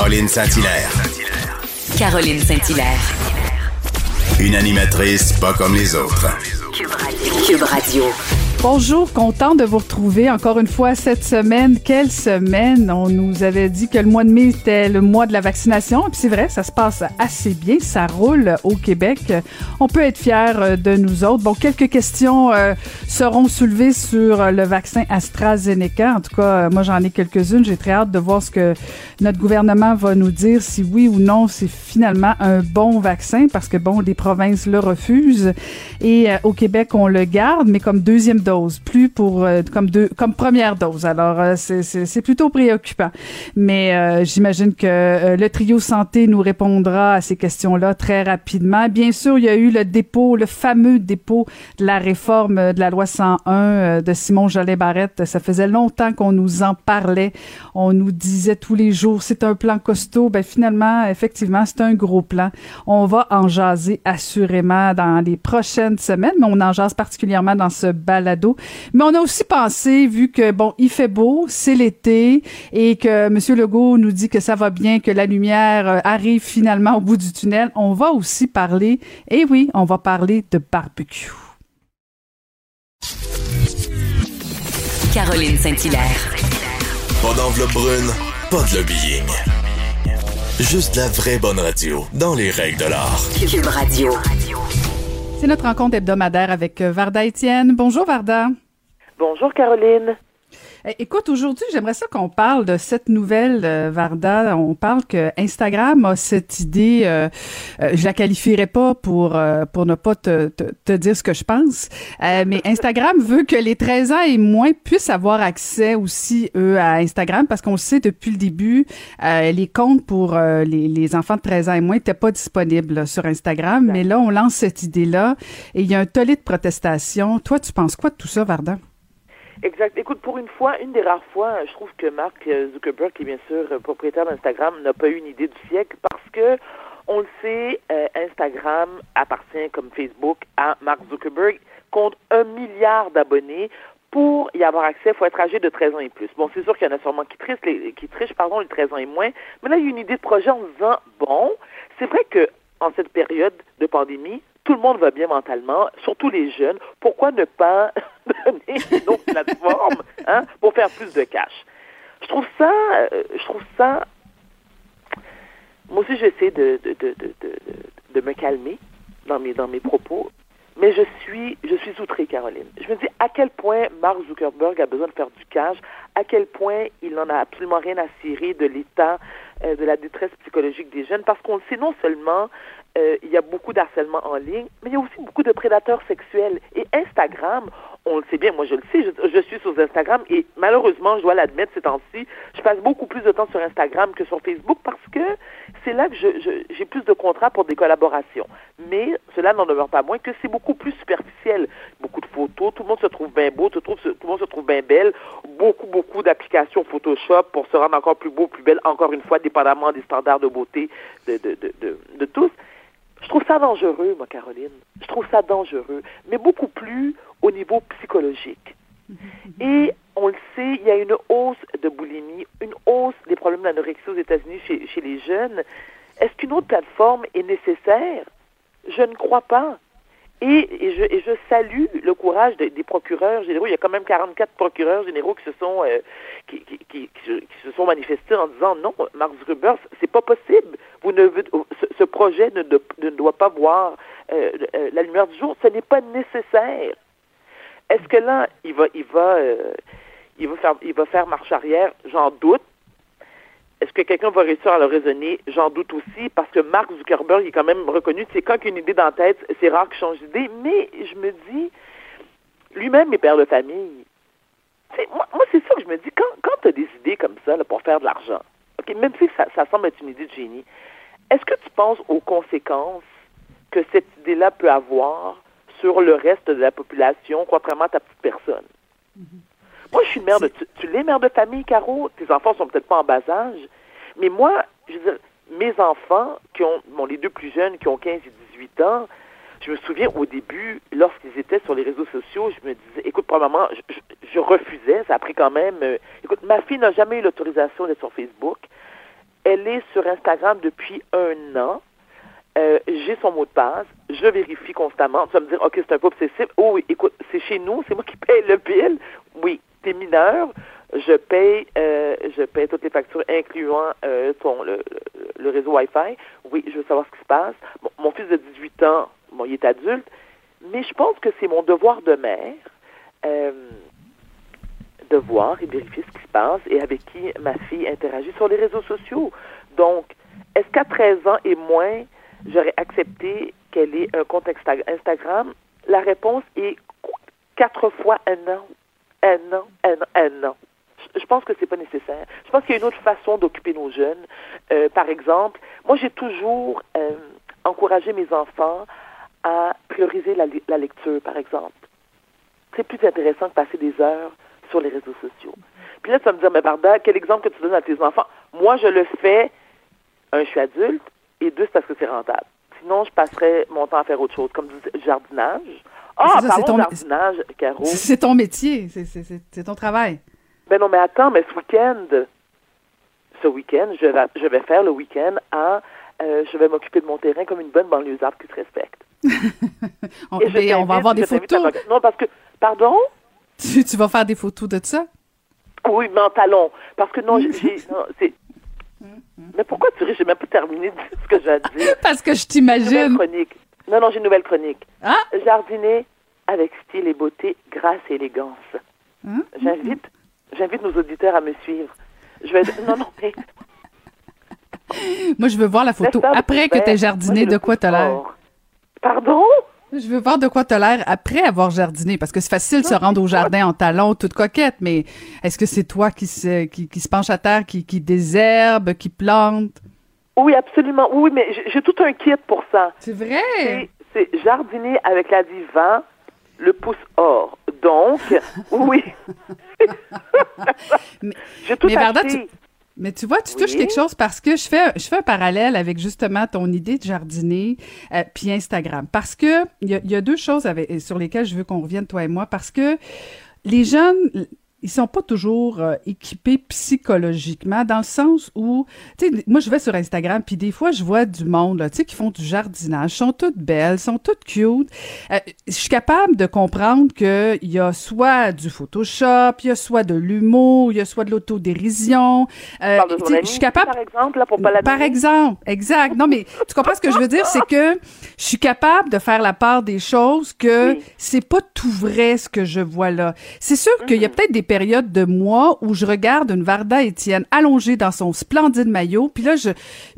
Caroline Saint-Hilaire. Caroline Saint-Hilaire. Une animatrice pas comme les autres. Cube Radio. Bonjour, content de vous retrouver encore une fois cette semaine. Quelle semaine! On nous avait dit que le mois de mai était le mois de la vaccination. Et puis c'est vrai, ça se passe assez bien. Ça roule au Québec. On peut être fiers de nous autres. Bon, quelques questions euh, seront soulevées sur le vaccin AstraZeneca. En tout cas, moi j'en ai quelques-unes. J'ai très hâte de voir ce que notre gouvernement va nous dire, si oui ou non c'est finalement un bon vaccin, parce que bon, les provinces le refusent. Et euh, au Québec, on le garde, mais comme deuxième plus pour euh, comme deux comme première dose. Alors euh, c'est plutôt préoccupant. Mais euh, j'imagine que le trio santé nous répondra à ces questions-là très rapidement. Bien sûr, il y a eu le dépôt, le fameux dépôt de la réforme de la loi 101 de Simon Jollet Barrette. Ça faisait longtemps qu'on nous en parlait. On nous disait tous les jours c'est un plan costaud. Ben finalement, effectivement, c'est un gros plan. On va en jaser assurément dans les prochaines semaines, mais on en jase particulièrement dans ce mais on a aussi pensé, vu que, bon, il fait beau, c'est l'été, et que M. Legault nous dit que ça va bien, que la lumière euh, arrive finalement au bout du tunnel, on va aussi parler, et oui, on va parler de barbecue. Caroline Saint-Hilaire. Pas d'enveloppe brune, pas de lobbying. Juste la vraie bonne radio, dans les règles de l'art. Cube Radio. C'est notre rencontre hebdomadaire avec euh, Varda Étienne. Bonjour Varda. Bonjour Caroline. Eh, écoute, aujourd'hui, j'aimerais ça qu'on parle de cette nouvelle, euh, Varda. On parle que Instagram a cette idée, euh, euh je la qualifierais pas pour pour ne pas te, te, dire ce que je pense, mais Instagram veut que les 13 ans et moins puissent avoir accès aussi, eux, à Instagram, parce qu'on sait depuis le début, les comptes pour les, les, enfants de 13 ans et moins n'étaient pas disponibles sur Instagram, mais là, on lance cette idée-là et il y a un tollé de protestation. Toi, tu penses quoi de tout ça, Varda? Exact. Écoute, pour une fois, une des rares fois, je trouve que Mark Zuckerberg, qui est bien sûr propriétaire d'Instagram, n'a pas eu une idée du siècle parce que, on le sait, euh, Instagram appartient comme Facebook à Mark Zuckerberg, compte un milliard d'abonnés. Pour y avoir accès, il faut être âgé de 13 ans et plus. Bon, c'est sûr qu'il y en a sûrement qui trichent, les, qui trichent, pardon, les 13 ans et moins. Mais là, il y a une idée de projet en disant, bon, c'est vrai que en cette période de pandémie, tout le monde va bien mentalement, surtout les jeunes. Pourquoi ne pas donner une autre plateforme hein, pour faire plus de cash? Je trouve ça, euh, je trouve ça. Moi aussi, j'essaie de, de, de, de, de me calmer dans mes, dans mes propos, mais je suis, je suis outrée, Caroline. Je me dis à quel point Mark Zuckerberg a besoin de faire du cash, à quel point il n'en a absolument rien à cirer de l'état euh, de la détresse psychologique des jeunes, parce qu'on le sait non seulement euh, il y a beaucoup d'harcèlement en ligne, mais il y a aussi beaucoup de prédateurs sexuels. Et Instagram, on le sait bien, moi je le sais, je, suis sur Instagram et malheureusement, je dois l'admettre ces temps-ci, je passe beaucoup plus de temps sur Instagram que sur Facebook parce que c'est là que j'ai plus de contrats pour des collaborations. Mais cela n'en demeure pas moins que c'est beaucoup plus superficiel. Beaucoup de photos, tout le monde se trouve bien beau, tout, tout le monde se trouve bien belle, beaucoup, beaucoup d'applications Photoshop pour se rendre encore plus beau, plus belle, encore une fois, dépendamment des standards de beauté de, de, de, de, de tous. Je trouve ça dangereux, moi, Caroline. Je trouve ça dangereux, mais beaucoup plus au niveau psychologique. Et on le sait, il y a une hausse de boulimie, une hausse des problèmes d'anorexie aux États-Unis chez, chez les jeunes. Est-ce qu'une autre plateforme est nécessaire? Je ne crois pas. Et, je, et je salue le courage des procureurs généraux. Il y a quand même 44 procureurs généraux qui se sont euh, qui, qui, qui, se sont manifestés en disant non, Mark Zuckerberg, c'est pas possible. Vous ne ce, ce projet ne, ne, doit pas voir euh, euh, la lumière du jour. Ce n'est pas nécessaire. Est-ce que là, il va, il va, il va faire, il va faire marche arrière? J'en doute. Est-ce que quelqu'un va réussir à le raisonner? J'en doute aussi, parce que Mark Zuckerberg est quand même reconnu. C'est quand qu'il a une idée dans la tête, c'est rare qu'il change d'idée. Mais je me dis, lui-même est père de famille. moi, c'est ça que je me dis. Quand, quand tu as des idées comme ça pour faire de l'argent, même si ça, ça semble être une idée de génie, est-ce que tu penses aux conséquences que cette idée-là peut avoir sur le reste de la population, contrairement à ta petite personne? Mm-hmm. Moi, je suis mère de. Tu, tu l'es mère de famille, Caro? Tes enfants sont peut-être pas en bas âge. Mais moi, je veux dire, mes enfants, qui ont, bon, les deux plus jeunes, qui ont 15 et 18 ans, je me souviens au début, lorsqu'ils étaient sur les réseaux sociaux, je me disais, écoute, probablement, je, je, refusais, ça a pris quand même. Euh, écoute, ma fille n'a jamais eu l'autorisation d'être sur Facebook. Elle est sur Instagram depuis un an. Euh, j'ai son mot de passe, je vérifie constamment. Tu vas me dire, OK, c'est un peu obsessif. Oh oui, écoute, c'est chez nous, c'est moi qui paye le bill. Oui, t'es mineur, je paye, euh, je paye toutes les factures, incluant euh, ton, le, réseau Wi-Fi. Oui, je veux savoir ce qui se passe. Mon fils de 18 ans, bon, il est adulte, mais je pense que c'est mon devoir de mère euh, de voir et vérifier ce qui se passe et avec qui ma fille interagit sur les réseaux sociaux. Donc, est-ce qu'à 13 ans et moins, j'aurais accepté qu'elle ait un compte Insta- Instagram? La réponse est quatre fois un an. Un an, un un an. Je- pense que c'est pas nécessaire. Je pense qu'il y a une autre façon d'occuper nos jeunes. Euh, par exemple, moi j'ai toujours euh, encouragé mes enfants à prioriser la, la lecture, par exemple. C'est plus intéressant que passer des heures sur les réseaux sociaux. Puis là, tu vas me dire, mais Barda, quel exemple que tu donnes à tes enfants? Moi, je le fais, un, je suis adulte, et deux, c'est parce que c'est rentable. Sinon, je passerais mon temps à faire autre chose, comme du jardinage. Ah, C'est c'est ton- jardinage, Caro. C'est c'est ton métier, c'est- c'est c'est- c'est ton travail. Ben non, mais attends, mais ce week-end, ce week-end, je vais, je vais faire le week-end à, euh, je vais m'occuper de mon terrain comme une bonne banlieusarde qui se respecte. On, mais on va avoir des à photos. Non, parce que, pardon? Tu, tu vas faire des photos de ça? Oui, mais en talon. Parce que non, j'ai, j'ai- non, c'est... Mais pourquoi tu ris? J'ai même pas terminé de dire ce que j'ai à dire. Parce que je t'imagine. chronique. Non, non, j'ai une nouvelle chronique. Ah! Jardiner avec style et beauté, grâce et élégance. Hein? J'invite, j'invite nos auditeurs à me suivre. Je vais, non, non, mais Moi, je veux voir la photo après que tu vert. jardiné. Moi, De quoi t'as l'air? Pardon? Je veux voir de quoi t'as l'air après avoir jardiné, parce que c'est facile de se rendre au jardin en talons, toute coquette, mais est-ce que c'est toi qui se, qui, qui se penche à terre, qui, qui désherbe, qui plante? Oui, absolument. Oui, mais j'ai- tout un kit pour ça. C'est vrai? C'est- jardiner avec la divan, le pouce or. Donc, oui. Mais- j'ai tout mais Varda. Mais tu vois, tu Oui. touches quelque chose parce que je fais, je fais un parallèle avec justement ton idée de jardiner euh, puis Instagram. Parce que il y a, il y a deux choses avec, sur lesquelles je veux qu'on revienne, toi et moi, parce que les jeunes, ils sont pas toujours euh, équipés psychologiquement dans le sens où, tu sais, moi je vais sur Instagram puis des fois je vois du monde, là, tu sais, qui font du jardinage, sont toutes belles, sont toutes cute. Euh, je suis capable de comprendre que il y a soit du Photoshop, il y a soit de l'humour, il y a soit de l'autodérision. Euh, je suis capable par exemple, là, pour pas la par exemple, exact. Non, mais tu comprends ce que je veux dire, c'est que je suis capable de faire la part des choses que Oui. c'est pas tout vrai ce que je vois là. C'est sûr qu'il Mhm. y a peut-être des périodes de mois où je regarde une Varda Étienne allongée dans son splendide maillot, puis là je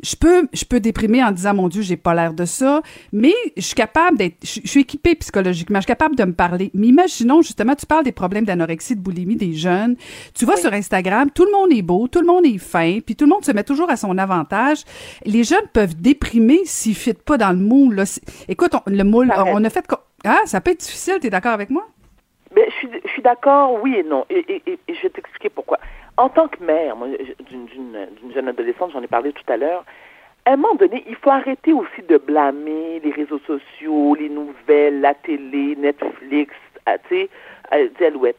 je peux je peux déprimer en disant mon Dieu j'ai pas l'air de ça, mais je suis capable d'être je je suis équipée psychologiquement, je suis capable de me parler. Mais imaginons justement tu parles des problèmes d'anorexie, de boulimie des jeunes. Tu vas Oui. sur Instagram, tout le monde est beau, tout le monde est fin, puis tout le monde se met toujours à son avantage. Les jeunes peuvent déprimer s'ils ne pas dans le moule. Là. Écoute, on, le moule, Pareil. on a fait... Ah, ça peut être difficile, t'es d'accord avec moi? Mais je suis, je suis d'accord, oui et non. Et, et- et- et je vais t'expliquer pourquoi. En tant que mère, d'une jeune adolescente, j'en ai parlé tout à l'heure, à un moment donné, il faut arrêter aussi de blâmer les réseaux sociaux, les nouvelles, la télé, Netflix, ah, tu sais, euh, Alouette.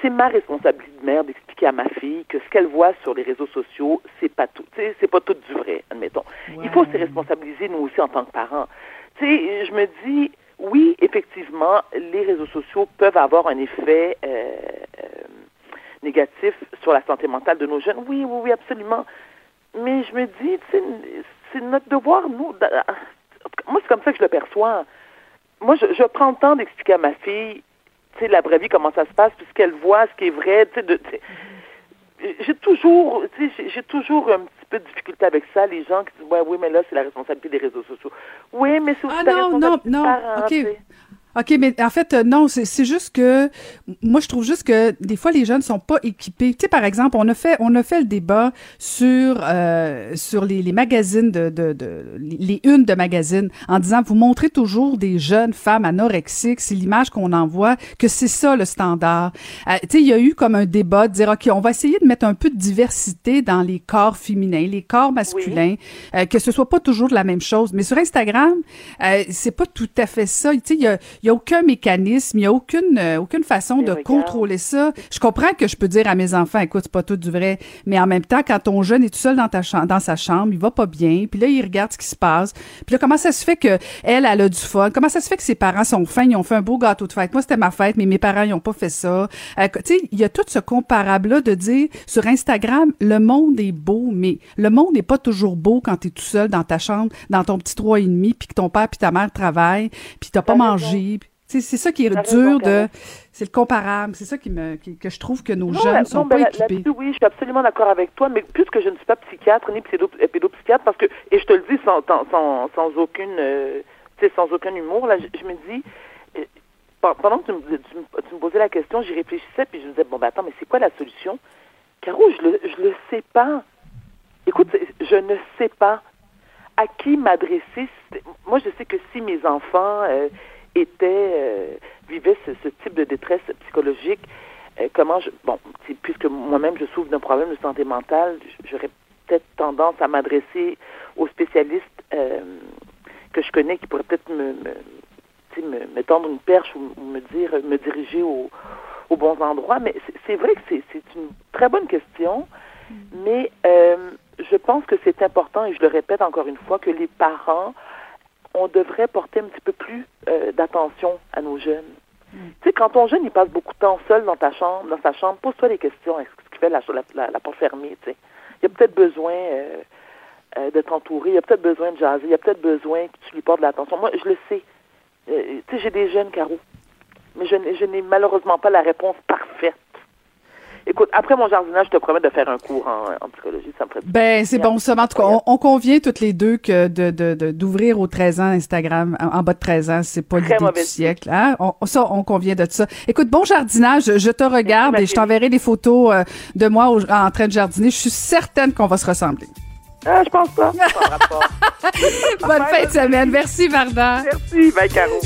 C'est ma responsabilité de mère d'expliquer à ma fille que ce qu'elle voit sur les réseaux sociaux, c'est pas tout, tu sais, c'est pas tout du vrai, admettons. Il faut se responsabiliser, nous aussi, en tant que parents. Tu sais, je me dis, les réseaux sociaux peuvent avoir un effet euh, euh, négatif sur la santé mentale de nos jeunes. Oui, oui, oui, absolument. Mais je me dis, c'est notre devoir, nous. Moi, c'est comme ça que je le perçois. Moi, je, je prends le temps d'expliquer à ma fille, tu sais, la vraie vie, comment ça se passe, puis ce qu'elle voit, ce qui est vrai, tu sais, j'ai toujours, tu sais, j'ai- toujours un petit peu de difficulté avec ça, les gens qui disent, ouais, oui, mais là, c'est la responsabilité des réseaux sociaux. Oui, mais c'est aussi Ah la non, non, responsabilité non, des parents, OK. OK, mais en fait, euh, non, c'est juste que moi, je trouve juste que des fois, les jeunes sont pas équipés. Tu sais, par exemple, on a fait, on a fait le débat sur euh, sur les, les magazines de, de, de les unes de magazines en disant vous montrez toujours des jeunes femmes anorexiques, c'est l'image qu'on envoie, que c'est ça le standard. Euh, tu sais, il y a eu comme un débat de dire OK, on va essayer de mettre un peu de diversité dans les corps féminins, les corps masculins, euh, que ce soit pas toujours de la même chose. Mais sur Instagram, euh, c'est pas tout à fait ça. Tu sais, il y a il y a aucun mécanisme, il y a aucune euh, aucune façon Mais de regarde. contrôler ça. Je comprends que je peux dire à mes enfants, écoute, c'est pas tout du vrai, mais en même temps, quand ton jeune est tout seul dans ta chambre, dans sa chambre, il va pas bien, puis là il regarde ce qui se passe, puis là comment ça se fait que elle, elle a du fun, comment ça se fait que ses parents sont fins, ils ont fait un beau gâteau de fête? Moi c'était ma fête, mais mes parents ils ont pas fait ça. Euh, tu sais, il y a tout ce comparable là de dire sur Instagram, le monde est beau, mais le monde n'est pas toujours beau quand tu es tout seul dans ta chambre, dans ton petit trois et demi, puis que ton père puis ta mère travaillent, puis t'as pas mangé. C'est ça qui est dur de, c'est le comparable. C'est ça qui me, qui- que je trouve que nos Non, jeunes là- sont non, pas ben, équipés. oui, je suis absolument d'accord avec toi, mais puisque je ne suis pas psychiatre ni pédo- euh, pédopsychiatre, parce que, et je te le dis sans, sans, sans, aucune, euh, sans aucun humour, là, je, je me dis, euh, pe- pendant que tu me, tu, me, tu me posais la question, j'y réfléchissais, puis je me disais, bon, ben attends, mais c'est quoi la solution? Caro, je le, je le sais pas. Écoute, je ne sais pas à qui m'adresser. Moi, je sais que si mes enfants euh, étaient, euh, vivaient ce, ce type de détresse psychologique, euh, comment je, bon, puisque moi-même je souffre d'un problème de santé mentale, j'aurais peut-être tendance à m'adresser aux spécialistes euh, que je connais qui pourraient peut-être me, me, tendre une perche ou, ou me dire, me diriger au, aux bons endroits. Mais c'est- vrai que c'est c'est une très bonne question, mais euh, je pense que c'est important, et je le répète encore une fois, que les parents, on devrait porter un petit peu plus euh, d'attention à nos jeunes. Tu sais, quand ton jeune, il passe beaucoup de temps seul dans ta chambre, dans sa chambre, pose-toi des questions. Est-ce qu'il fait la, la, la, la porte fermée, tu sais? Il y a peut-être besoin euh, euh, d'être entouré, il y a peut-être besoin de jaser, il y a peut-être besoin que tu lui portes de l'attention. Moi, je le sais. Euh, tu sais, j'ai des jeunes, Caro, mais je n'ai malheureusement pas la réponse parfaite. Écoute, après mon jardinage, je te promets de faire un cours en, en psychologie, ça me ferait Ben, c'est bon, ça. En tout cas, on, on convient toutes les deux que de, de, de- d'ouvrir aux 13 ans Instagram, en, en bas de 13 ans, c'est pas l'idée du siècle. Hein? On, ça, on convient de ça. Écoute, bon jardinage. Je te regarde et je t'enverrai des photos euh, de moi au- en train de jardiner. Je suis certaine qu'on va se ressembler. Ah, je pense pas. Bonne fin de semaine. Merci, Varda. Merci, bye, Caro.